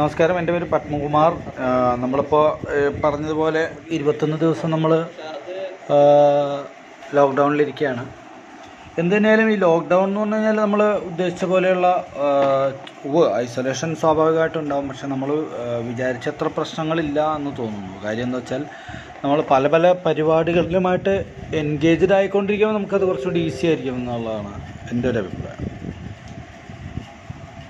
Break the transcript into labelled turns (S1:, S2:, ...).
S1: നമസ്കാരം. എന്റെ പേര് പത്മകുമാർ. നമ്മളിപ്പോൾ പറഞ്ഞതുപോലെ ഇരുപത്തൊന്ന് ദിവസം നമ്മൾ ലോക്ക്ഡൗണിലിരിക്കുകയാണ് എന്ത് തന്നെയായാലും ഈ ലോക്ക്ഡൗൺ എന്ന് പറഞ്ഞു കഴിഞ്ഞാൽ നമ്മൾ ഉദ്ദേശിച്ച പോലെയുള്ള ഐസൊലേഷൻ സ്വാഭാവികമായിട്ടും ഉണ്ടാവും. പക്ഷെ നമ്മൾ വിചാരിച്ചത്ര പ്രശ്നങ്ങളില്ല എന്ന് തോന്നുന്നു. കാര്യം എന്താ വെച്ചാൽ നമ്മൾ പല പല പരിപാടികളിലുമായിട്ട് എൻഗേജ്ഡ് ആയിക്കൊണ്ടിരിക്കുമ്പോൾ നമുക്കത് കുറച്ചുകൂടി ഈസി ആയിരിക്കും എന്നുള്ളതാണ് എന്റെ ഒരു അഭിപ്രായം.